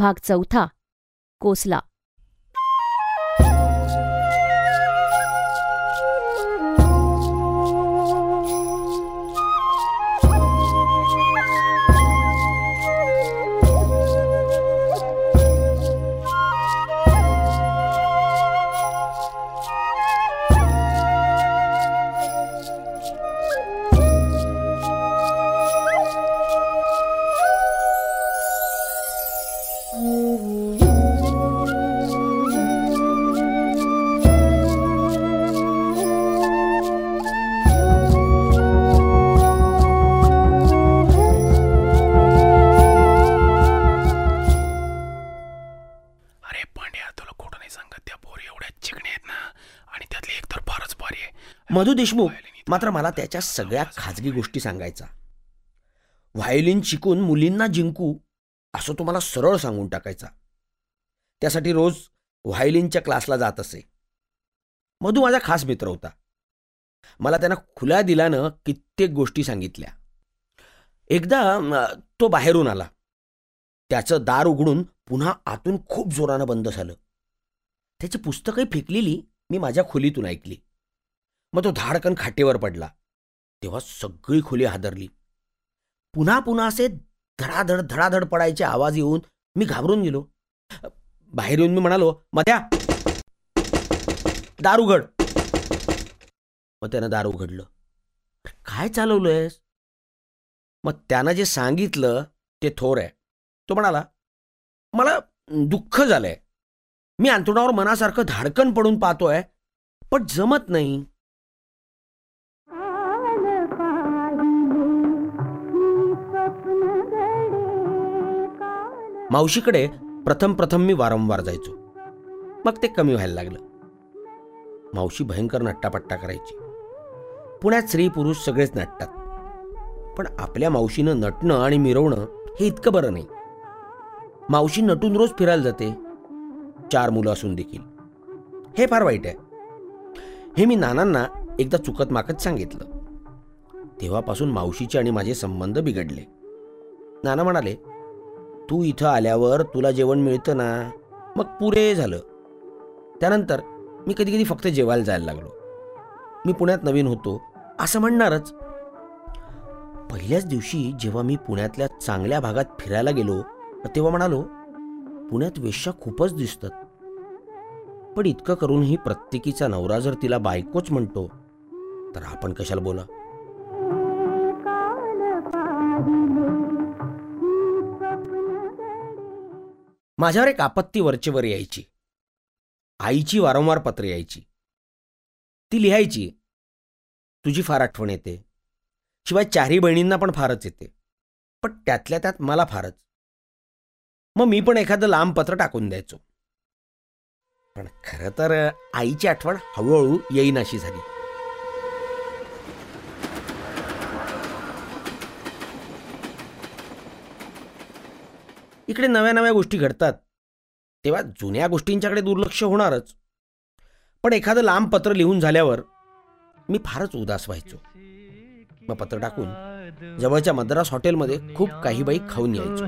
भाग चौथा कोसला. मधु देशमुख मात्र मला त्याच्या सगळ्या खाजगी गोष्टी सांगायचा. व्हायोलिन शिकून मुलींना जिंकू असं तो मला सरळ सांगून टाकायचा. त्यासाठी रोज व्हायोलिनच्या क्लासला जात असे. मधू माझा खास मित्र होता. मला त्यानं खुल्या दिलानं कित्येक गोष्टी सांगितल्या. एकदा तो बाहेरून आला. त्याचं दार उघडून पुन्हा आतून खूप जोरानं बंद झालं. त्याची पुस्तकही फेकलेली मी माझ्या खोलीतून ऐकली. मग तो धाडकन खाटेवर पडला. तेव्हा सगळी खोली हादरली. पुन्हा पुन्हा असे धडाधड धडाधड पडायचे आवाज येऊन मी घाबरून गेलो. बाहेर येऊन मी म्हणालो मध्या दार उघड. मग त्यानं दार उघडलं. काय चालवलंयस? मग त्यानं जे सांगितलं ते थोर आहे. तो म्हणाला मला दुःख झालंय. मी अंतरुणावर मनासारखं धाडकन पडून पाहतोय पण जमत नाही. मावशीकडे प्रथम प्रथम मी वारंवार जायचो. मग ते कमी व्हायला लागलं. मावशी भयंकर नट्टापट्टा करायची. पुण्यात स्त्री पुरुष सगळेच नटतात. पण आपल्या मावशीनं नटणं आणि मिरवणं हे इतकं बरं नाही. मावशी नटून रोज फिरायला जाते. चार मुलं असून देखील. हे फार वाईट आहे. हे मी नानांना एकदा चुकत माकत सांगितलं. तेव्हापासून मावशीचे आणि माझे संबंध बिघडले. नाना म्हणाले तू इथं आल्यावर तुला जेवण मिळतं ना? मग पुरे झालं. त्यानंतर मी कधी कधी फक्त जेवायला जायला लागलो. मी पुण्यात नवीन होतो असं म्हणणारच. पहिल्याच दिवशी जेव्हा मी पुण्यातल्या चांगल्या भागात फिरायला गेलो तेव्हा म्हणालो पुण्यात वेश्या खूपच दिसतात. पण इतकं करूनही प्रत्येकीचा नवरा जर तिला बायकोच म्हणतो तर आपण कशाला बोला? माझ्यावर एक आपत्ती वरचेवर यायची. आईची वारंवार पत्र यायची. ती लिहायची तुझी फार आठवण येते. शिवाय चारही बहिणींना पण फारच येते. पण त्यातल्या त्यात मला फारच. मग मी पण एखादं लांब पत्र टाकून द्यायचो. पण खरं तर आईची आठवण हळूहळू येईनाशी झाली. इकडे नव्या नव्या गोष्टी घडतात. तेव्हा जुन्या गोष्टींच्याकडे दुर्लक्ष होणारच. पण एखादं लांब पत्र लिहून झाल्यावर मी फारच उदास व्हायचो. मग पत्र टाकून जवळच्या मद्रास हॉटेलमध्ये खूप काही बाई खाऊन यायचो.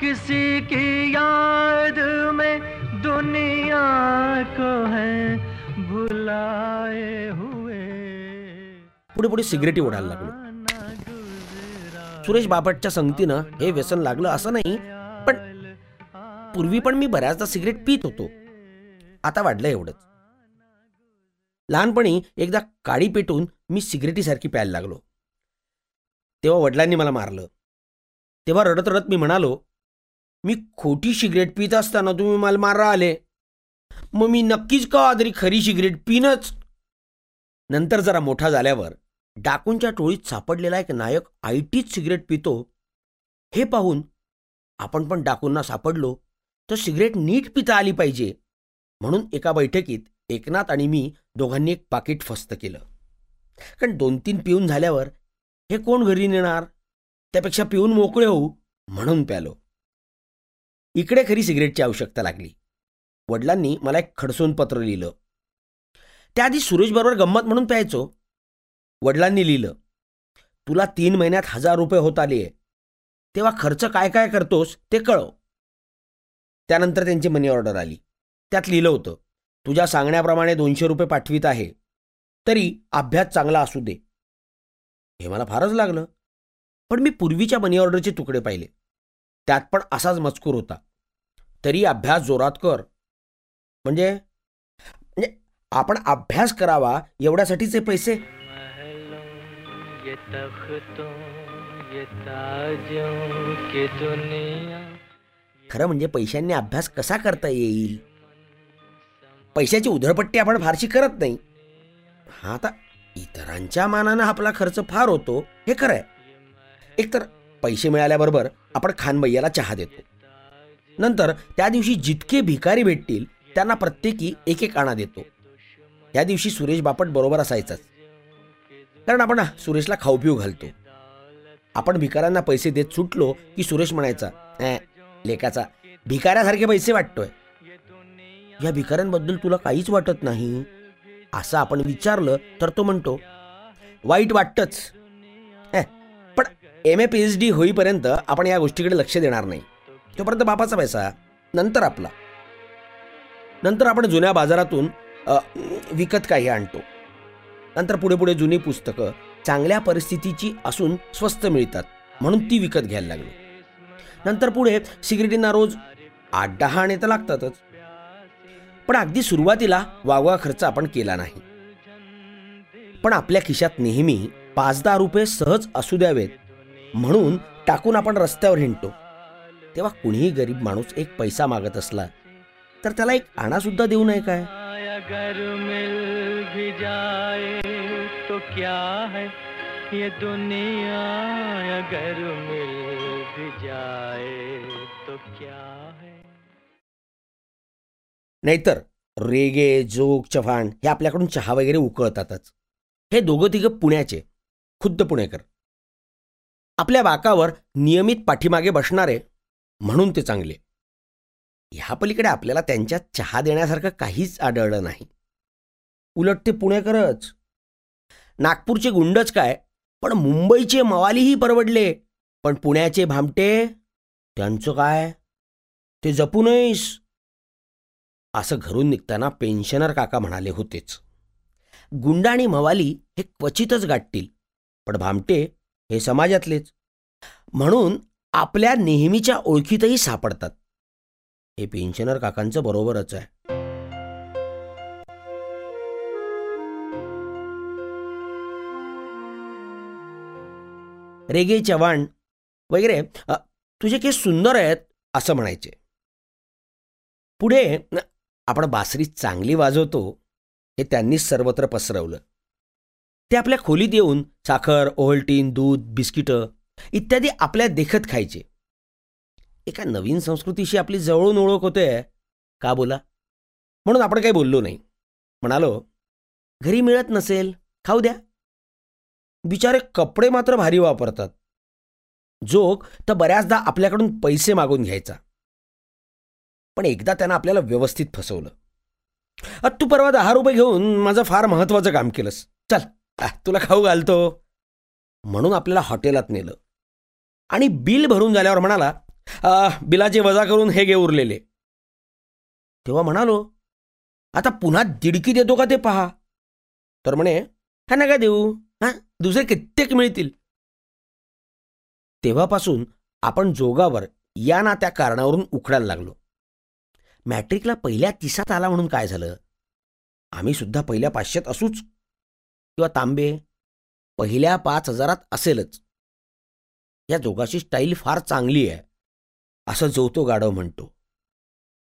किसी की याद में दुनिया को है। भुलाए हुए। पुढे पुढे सिगरेटी ओढायला लागलो. सुरेश बापटच्या संगतीनं हे व्यसन लागलं असं नाही पण पूर्वी पण मी बऱ्याचदा सिगरेट पित होतो. आता वाढलं एवढंच. लहानपणी एकदा काळी पेटून मी सिगरेटीसारखी प्यायला लागलो. तेव्हा वडिलांनी मला मारलं. तेव्हा रडत रडत मी म्हणालो मी खोटी सिगरेट पित असताना तुम्ही मला मारा आले. मग मी नक्कीच का तरी खरी सिगरेट पिनच? नंतर जरा मोठा झाल्यावर डाकूंच्या टोळीत सापडलेला एक नायक आयटीच सिगरेट पितो. हे पाहून आपण पण डाकूंना सापडलो तर सिगरेट नीट पिता आली पाहिजे म्हणून एका बैठकीत एकनाथ आणि मी दोघांनी एक पाकिट फस्त केलं. कारण दोन तीन पिऊन झाल्यावर हे कोण घरी नेणार? त्यापेक्षा पिऊन मोकळे होऊ म्हणून प्यालो. इकडे खरी सिगरेटची आवश्यकता लागली. वडिलांनी मला एक खडसून पत्र लिहिलं. त्याआधी सुरेशबरोबर गंमत म्हणून प्यायचो. वडिलांनी लिहिलं तुला तीन महिन्यात हजार रुपये होत आले तेव्हा खर्च काय काय करतोस ते कळव. त्यानंतर त्यांची मनी ऑर्डर आली. त्यात लिहिलं होतं तुझ्या सांगण्याप्रमाणे दोनशे रुपये पाठवित आहे. तरी अभ्यास चांगला असू दे. हे मला फारच लागलं. पण मी पूर्वीच्या मनी ऑर्डरचे तुकडे पाहिले. त्यात पण असाच मजकूर होता. तरी अभ्यास जोरात कर. म्हणजे म्हणजे आपण अभ्यास करावा एवढ्यासाठीचे पैसे ये तख्तों ये ताजों की दुनिया। खरं म्हणजे पैशांनी अभ्यास कसा करता येईल? पैशाची उधळपट्टी आपण फारशी करत नाही. हा आता इतरांच्या मानानं आपला खर्च फार होतो हे खरं आहे एकतर पैसे मिळाल्याबरोबर आपण खानबैयाला चहा देतो. नंतर त्या दिवशी जितके भिकारी भेटतील त्यांना प्रत्येकी एक एक आणा देतो. त्या दिवशी सुरेश बापट बरोबर असायचाच. कारण आपण सुरेशला खाऊ पिऊ घालतो. आपण भिकाऱ्यांना पैसे देत सुटलो की सुरेश म्हणायचा "अं, लेकाचा भिकाऱ्यासारखे पैसे वाटतोय. या भिकाऱ्यांबद्दल तुला काहीच वाटत नाही? असं आपण विचारलं तर तो म्हणतो वाईट वाटतंच. पण M A P H D होईपर्यंत आपण या गोष्टीकडे लक्ष देणार नाही. तोपर्यंत बापाचा पैसा नंतर आपला. नंतर आपण जुन्या बाजारातून विकत काही आणतो. नंतर पुढे पुढे जुनी पुस्तकं चांगल्या परिस्थितीची असून स्वस्त मिळतात म्हणून ती विकत घ्यायला लागली. नंतर पुढे सिगरेटींना रोज आठ दहा आणे तर लागतातच. पण अगदी सुरुवातीला वागवा खर्च आपण केला नाही. पण आपल्या खिशात नेहमी पाच दहा रुपये सहज असू द्यावेत म्हणून टाकून आपण रस्त्यावर हिंडतो. तेव्हा कुणीही गरीब माणूस एक पैसा मागत असला तर त्याला एक आणासुद्धा देऊ नये काय? अगर मिल भी जाए तो क्या है ये दुनिया? अगर मिल भी जाए तो क्या है? नाहीतर रेगे जोग चव्हाण हे आपल्याकडून चहा वगैरे उकळतातच. हे दोघं तिघं पुण्याचे खुद्द पुणेकर. आपल्या बाकावर नियमित पाठीमागे बसणारे म्हणून ते चांगले. ह्या पलीकडे आपल्याला त्यांच्यात चहा देण्यासारखं काहीच आढळलं नाही. उलट ते पुणेकरच. नागपूरचे गुंडच काय? पण मुंबईचे मवालीही परवडले. पण पुण्याचे भामटे? त्यांचं काय? ते जपू नयेस. असं घरून निघताना पेन्शनर काका म्हणाले होतेच. गुंड आणि मवाली हे क्वचितच गाठतील पण भामटे हे समाजातलेच. म्हणून आपल्या नेहमीच्या ओळखीतही सापडतात. हे पेन्शनर काकांचं बरोबरच आहे. रेगे चव्हाण वगैरे तुझे केस सुंदर आहेत असं म्हणायचे. पुढे आपण बासरी चांगली वाजवतो हे त्यांनीच सर्वत्र पसरवलं. ते आपल्या खोलीत येऊन साखर ओहल्टीन दूध बिस्किटं इत्यादी आपल्या देखत खायचे. एका नवीन संस्कृतीशी आपली जवळून ओळख होते. का बोला? म्हणून आपण काही बोललो नाही. म्हणालो घरी मिळत नसेल खाऊ द्या. बिचारे कपडे मात्र भारी वापरतात. जोक तर बऱ्याचदा आपल्याकडून पैसे मागून घ्यायचा. पण एकदा त्यानं आपल्याला व्यवस्थित फसवलं. अ, तू परवा दहा रुपये घेऊन माझं फार महत्वाचं काम केलंस. चल तुला खाऊ घालतो. म्हणून आपल्याला हॉटेलात नेलं. आणि बिल भरून झाल्यावर म्हणाला बिलाचे वजा करून हे घे उरलेले. तेव्हा म्हणालो आता पुन्हा दिडकी देतो का ते पहा. तर म्हणे हा नका देऊ. हा दुसरे कित्येक मिळतील. तेव्हापासून आपण जोगावर या ना त्या कारणावरून उखडायला लागलो. मॅट्रिकला पहिल्या तिसात आला म्हणून काय झालं? आम्ही सुद्धा पहिल्या पाचशेत असूच. किंवा तांबे पहिल्या पाच हजारात असेलच. या जोगाची स्टाईल फार चांगली आहे. असं जोतो गाढव म्हणतो.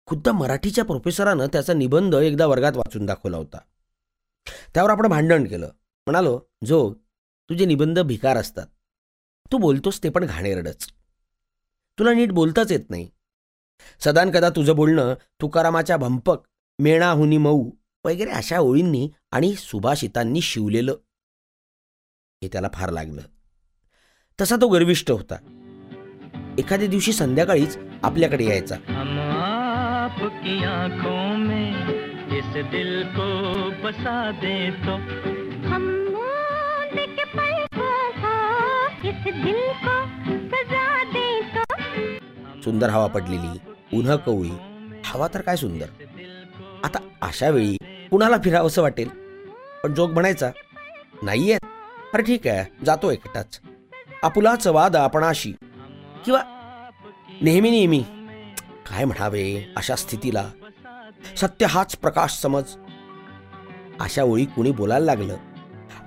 खुद्द मराठीच्या प्रोफेसरानं त्याचा निबंध एकदा वर्गात वाचून दाखवला होता. त्यावर आपण भांडण केलं. म्हणालो जोग तुझे निबंध भिकार असतात. तू बोलतोस ते पण घाणेरडच. तुला नीट बोलताच येत नाही. सदान कदा तुझं बोलणं तुकारामाच्या भंपक मेणाहुनी मऊ वगैरे अशा ओळींनी आणि सुभाषितांनी शिवलेलं. हे त्याला फार लागलं. तसा तो गर्विष्ट होता. एखाद्या दिवशी संध्याकाळीच आपल्याकडे यायचा. हम आपकी आंखों में इस दिल को बसा दे तो. हम मूंद के पल को इस दिल को सजा दे तो. सुंदर हवा पडलेली उन्ह कवळी. हवा तर काय सुंदर. आता अशा वेळी कुणाला फिरावंसं वाटेल? पण जोग म्हणायचा नाहीये अरे ठीक आहे जातो एकटाच. आपुलाच वाद आपणाशी. किंवा नेहमी नेहमी काय म्हणावे अशा स्थितीला? सत्य हाच प्रकाश समज. अशा ओळी कुणी बोलायला लागलं?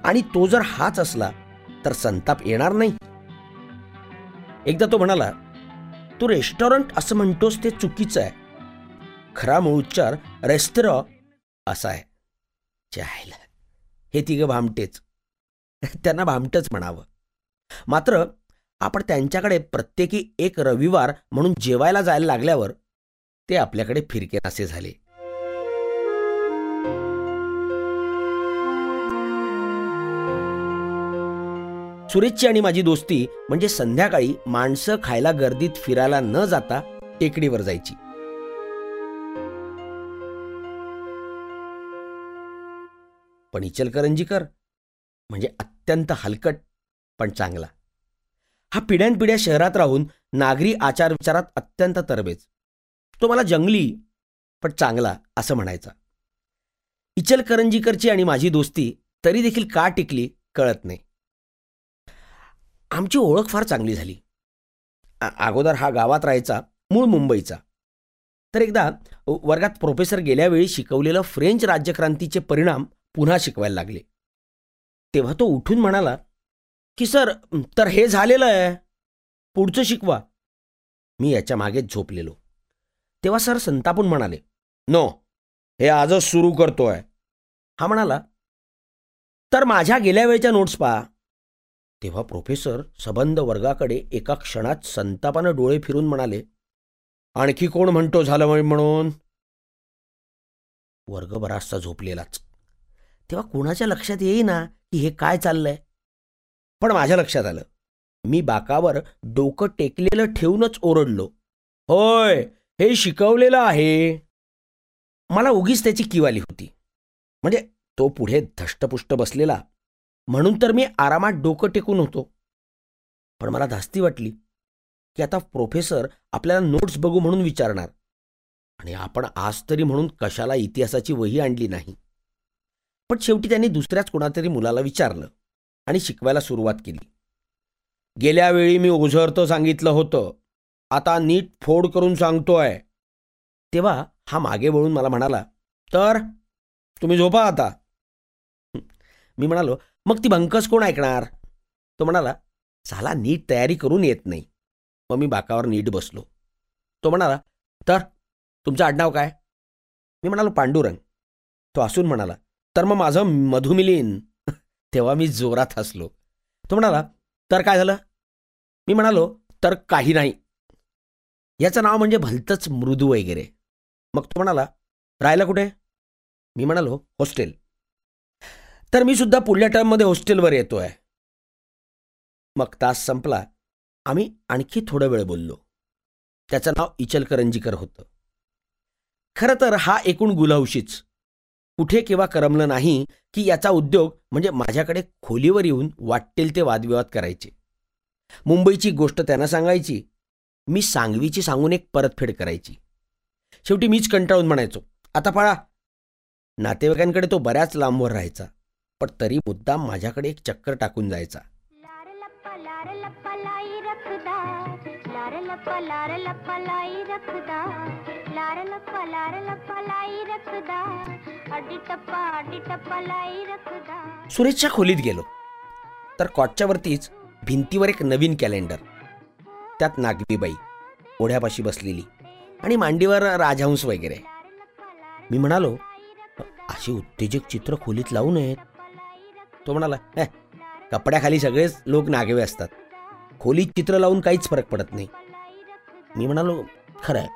आणि तो जर हाच असला तर संताप येणार नाही. एकदा तो म्हणाला तू रेस्टॉरंट असं म्हणतोस ते चुकीचं आहे. खरा मूळ उच्चार रेस्टॉरं असा आहे. चायला हे तिघं भामटेच. त्यांना भामटच म्हणावं. मात्र आपण त्यांच्याकडे प्रत्येकी एक रविवार म्हणून जेवायला जायला लागल्यावर ते आपल्याकडे फिरके असे झाले. सुरेशची आणि माझी दोस्ती म्हणजे संध्याकाळी माणसं खायला गर्दीत फिरायला न जाता टेकडीवर जायची. पण इचलकरंजीकर म्हणजे अत्यंत हलकट पण चांगला. हा पिढ्यानपिढ्या शहरात राहून नागरी आचार विचारात अत्यंत तरबेज. तो मला जंगली पण चांगला असं म्हणायचा. इचलकरंजीकरची आणि माझी दोस्ती तरी देखील का टिकली कळत नाही. आमची ओळख फार चांगली झाली. अगोदर हा गावात राहायचा मूळ मुंबईचा. तर एकदा वर्गात प्रोफेसर गेल्यावेळी शिकवलेलं फ्रेंच राज्यक्रांतीचे परिणाम पुन्हा शिकवायला लागले. तेव्हा तो उठून म्हणाला की सर तर हे झालेलं आहे. पुढचं शिकवा. मी याच्या मागेच झोपलेलो. तेव्हा सर संतापून म्हणाले नो हे आजच सुरू करतोय. हा म्हणाला तर माझ्या गेल्या वेळच्या नोट्स पहा. तेव्हा प्रोफेसर सबंध वर्गाकडे एका क्षणात संतापानं डोळे फिरून म्हणाले आणखी कोण म्हणतो झालं म्हणून? वर्ग बराचसा झोपलेलाच. तेव्हा कोणाच्या लक्षात येईना की हे काय चाललंय? पण माझ्या लक्षात आलं. मी बाकावर डोकं टेकलेलं ठेवूनच ओरडलो. होय हे शिकवलेलं आहे. मला उगीच त्याची किवाली होती. म्हणजे तो पुढे धष्टपुष्ट बसलेला. म्हणून तर मी आरामात डोकं टेकून होतो. पण मला धास्ती वाटली की आता प्रोफेसर आपल्याला नोट्स बघू म्हणून विचारणार. आणि आपण आज तरी म्हणून कशाला इतिहासाची वही आणली नाही. पण शेवटी त्यांनी दुसऱ्याच कोणातरी मुलाला विचारलं. आणि शिकवायला सुरुवात केली. गेल्या वेळी मी ओझरतं सांगितलं होतं आता नीट फोड करून सांगतोय. तेव्हा हा मागे वळून मला म्हणाला तर तुम्ही झोपा आता. मी म्हणालो मग ती भंकस कोण ऐकणार? तो म्हणाला साला नीट तयारी करून येत नाही. मग मी बाकावर नीट बसलो. तो म्हणाला तर तुमचं आडनाव काय? मी म्हणालो पांडुरंग. तो असून म्हणाला तर मग माझं मधुमिलीन. तेव्हा मी जोरात हसलो. तो म्हणाला तर काय झालं? मी म्हणालो तर काही नाही. याचं नाव म्हणजे भलतंच मृदू वगैरे. मग तो म्हणाला राहायला कुठे? मी म्हणालो हॉस्टेल. तर मी सुद्धा पुढल्या टर्ममध्ये हॉस्टेलवर येतोय. मग तास संपला. आम्ही आणखी थोडं वेळ बोललो. त्याचं नाव इचलकरंजीकर होतं. खरं तर हा एकूण गुलावशीच कुठे केव्हा करमलं नाही की याचा उद्योग म्हणजे माझ्याकडे खोलीवर येऊन वाटेल ते वादविवाद करायचे. मुंबईची गोष्ट त्यांना सांगायची. मी सांगवीची सांगून एक परतफेड करायची. शेवटी मीच कंटाळून म्हणायचो आता पळा. नातेवाईकांकडे तो बऱ्याच लांबवर राहायचा पण तरी मुद्दाम माझ्याकडे एक चक्कर टाकून जायचा. लार लप्पा लार लप्पा लाई रखदा। लार लप्पा लार लप्पा लाई रखदा। लार टप्पा अड्डी टप्पा लाई रखदा। सुरेशच्या खोलीत गेलो. तर कॉटच्या वरतीच भिंतीवर एक नवीन कॅलेंडर त्यात नागवीबाई ओढ्यापाशी बसलेली आणि मांडीवर राजहंस वगैरे. मी म्हणालो अशी उत्तेजक चित्र खोलीत लावू नयेत. तो म्हणाला कपड्याखाली सगळेच लोक नागवे असतात. खोलीत चित्र लावून काहीच फरक पडत नाही. मी म्हणालो खरं आहे.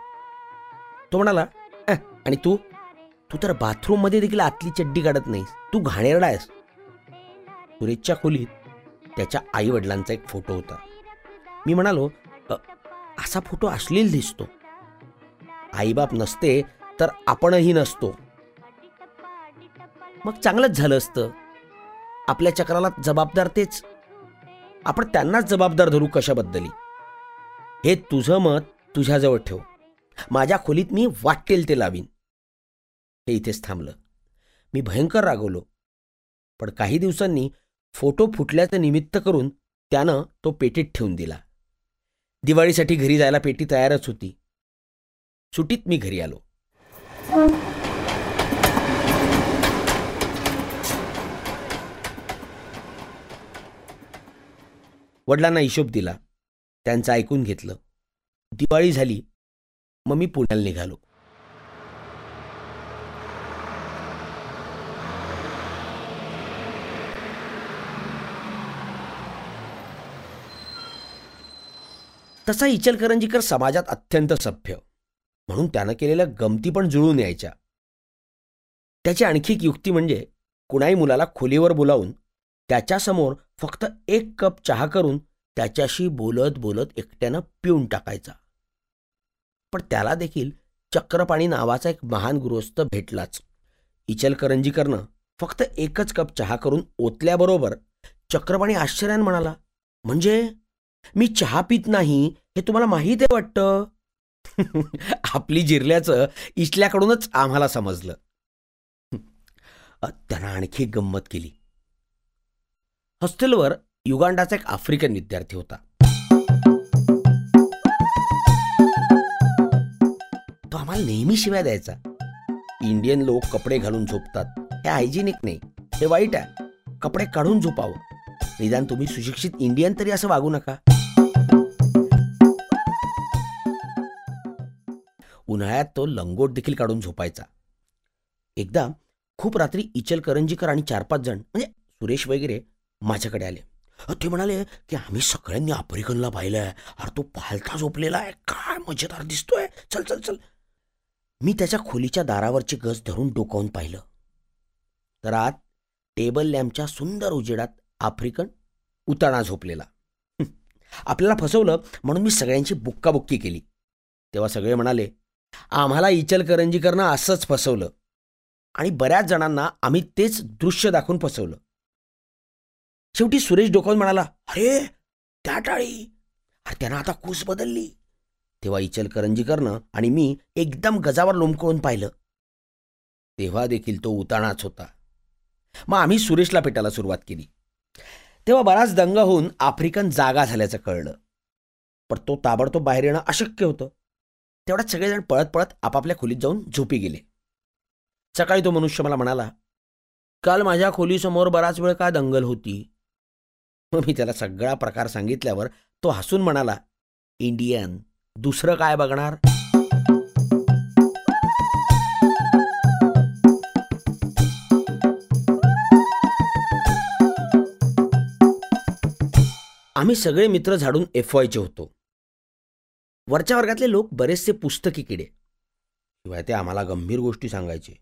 तो म्हणाला आणि तू? तू तर बाथरूममध्ये देखील आतली चड्डी काढत नाहीस. तू घाणेरडा आहेस. सुरेशच्या खोलीत त्याच्या आई वडिलांचा एक फोटो होता. मी म्हणालो असा फोटो अश्लील दिसतो. आईबाप नसते तर आपणही नसतो. मग चांगलंच झालं असतं. आपल्या चक्राला जबाबदार तेच आपण त्यांनाच जबाबदार धरू कशाबद्दली हे तुझं मत तुझ्याजवळ ठेव. माझ्या खोलीत मी वाटेल ते लावीन. हे इथेच थांबलं. मी भयंकर रागवलो. पण काही दिवसांनी फोटो फुटल्याचं निमित्त करून त्यानं तो पेटीत ठेवून दिला. दिवाळीसाठी घरी जायला पेटी तयारच होती. सुटीत मी घरी आलो. वडिलांना हिशोब दिला. त्यांचं ऐकून घेतलं. दिवाळी झाली. मग मी पुण्याला निघालो. तसा इचलकरंजीकर समाजात अत्यंत सभ्य. म्हणून त्यानं केलेल्या गमती पण जुळून यायच्या. त्याची आणखी एक युक्ती म्हणजे कुणाही मुलाला खोलीवर बोलावून त्याच्यासमोर फक्त एक कप चहा करून त्याच्याशी बोलत बोलत एकट्यानं पिऊन टाकायचा. पण त्याला देखील चक्रपाणी नावाचा एक महान गृहस्थ भेटलाच. इचलकरंजीकरनं फक्त एकच कप चहा करून ओतल्याबरोबर चक्रपाणी आश्चर्यानं म्हणाला म्हणजे? मी चहा पित नाही हे तुम्हाला माहीत आहे वाटतं? आपली जिरल्याचं इचल्याकडूनच आम्हाला समजलं. त्यानं आणखी गंमत केली. हॉस्टेलवर युगांडाचा एक आफ्रिकन विद्यार्थी होता. तो आम्हाला नेहमी शिवाय द्यायचा. इंडियन लोक कपडे घालून झोपतात. हे हायजिनिक नाही. हे वाईट आहे. कपडे काढून झोपावं. निदान तुम्ही सुशिक्षित इंडियन तरी असं वागू नका. उन्हाळ्यात तो लंगोट देखील काढून झोपायचा. एकदा खूप रात्री इचलकरंजीकर आणि चार पाच जण म्हणजे सुरेश वगैरे माझ्याकडे आले. ते म्हणाले की आम्ही सगळ्यांनी आफ्रिकनला पाहिलंय. अरे तो पालथा झोपलेला आहे. काय मजेदार दिसतोय. चल चल चल. मी त्याच्या खोलीच्या दारावरची गज धरून डोकावून पाहिलं. तर आत टेबल लॅम्पच्या सुंदर उजेडात आफ्रिकन उताणा झोपलेला. आपल्याला फसवलं म्हणून मी सगळ्यांची बुक्काबुक्की केली. तेव्हा सगळे म्हणाले आम्हाला इचलकरंजीकरनं असंच फसवलं. आणि बऱ्याच जणांना आम्ही तेच दृश्य दाखवून फसवलं. शेवटी सुरेश डोकावून म्हणाला अरे त्या टाळी. अरे त्यानं आता कूस बदलली. तेव्हा इचलकरंजीकरनं आणि मी एकदम गजावर लोंबकळून पाहिलं. तेव्हा देखील तो उताणाच होता. मग आम्ही सुरेशला पेटायला सुरुवात केली. तेव्हा बराच दंग होऊन आफ्रिकन जागा झाल्याचं कळलं. पण तो ताबडतोब बाहेर येणं अशक्य होतं. तेवढ्यात सगळेजण पळत पळत आपापल्या खोलीत जाऊन झोपी गेले. सकाळी तो मनुष्य मला म्हणाला काल माझ्या खोलीसमोर बराच वेळ का दंगल होती? मग मी त्याला सगळा प्रकार सांगितल्यावर तो हसून म्हणाला इंडियन दुसरं काय बघणार? आम्ही सगळे मित्र झाडून एफ वायचे होतो. वरच्या वर्गातले लोक बरेचसे पुस्तकी किडे शिवाय ते आम्हाला गंभीर गोष्टी सांगायचे.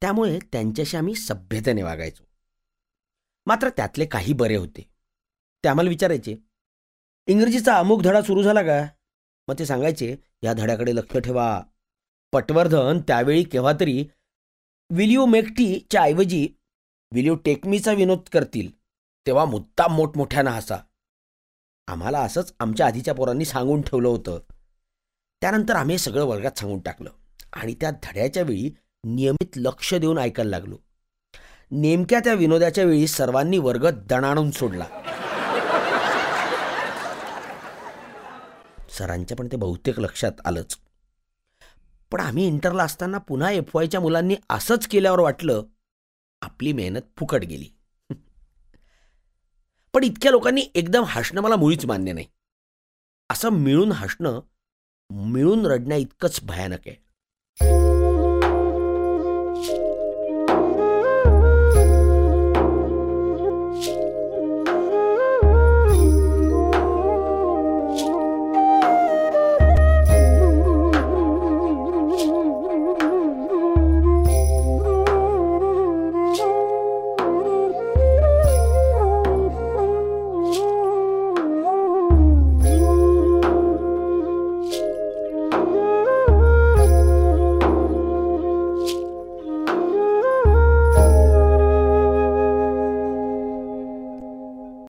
त्यामुळे त्यांच्याशी आम्ही सभ्यतेने वागायचो. मात्र त्यातले काही बरे होते. ते आम्हाला विचारायचे इंग्रजीचा अमुक धडा सुरू झाला का? मग ते सांगायचे या धड्याकडे लक्ष ठेवा. पटवर्धन त्यावेळी केव्हा तरी विल यू मेकटीच्या ऐवजी विल यू टेकमीचा विनोद करतील तेव्हा मुद्दाम मोठमोठ्यानं हसा. आम्हाला असंच आमच्या आधीच्या पोरांनी सांगून ठेवलं होतं. त्यानंतर आम्ही हे सगळं वर्गात सांगून टाकलं आणि त्या धड्याच्या वेळी नियमित लक्ष देऊन ऐकायला लागलो. नेमक्या त्या विनोदाच्या वेळी सर्वांनी वर्ग दणाणून सोडला. सरांच्या पण ते बहुतेक लक्षात आलंच. पण आम्ही इंटरला असताना पुन्हा एफ वायच्या मुलांनी असंच केल्यावर वाटलं आपली मेहनत फुकट गेली. पण इतक्या लोकांनी एकदम हसणं मला मुळीच मान्य नाही. असं मिळून हसणं मिळून रडण्या इतकंच भयानक आहे.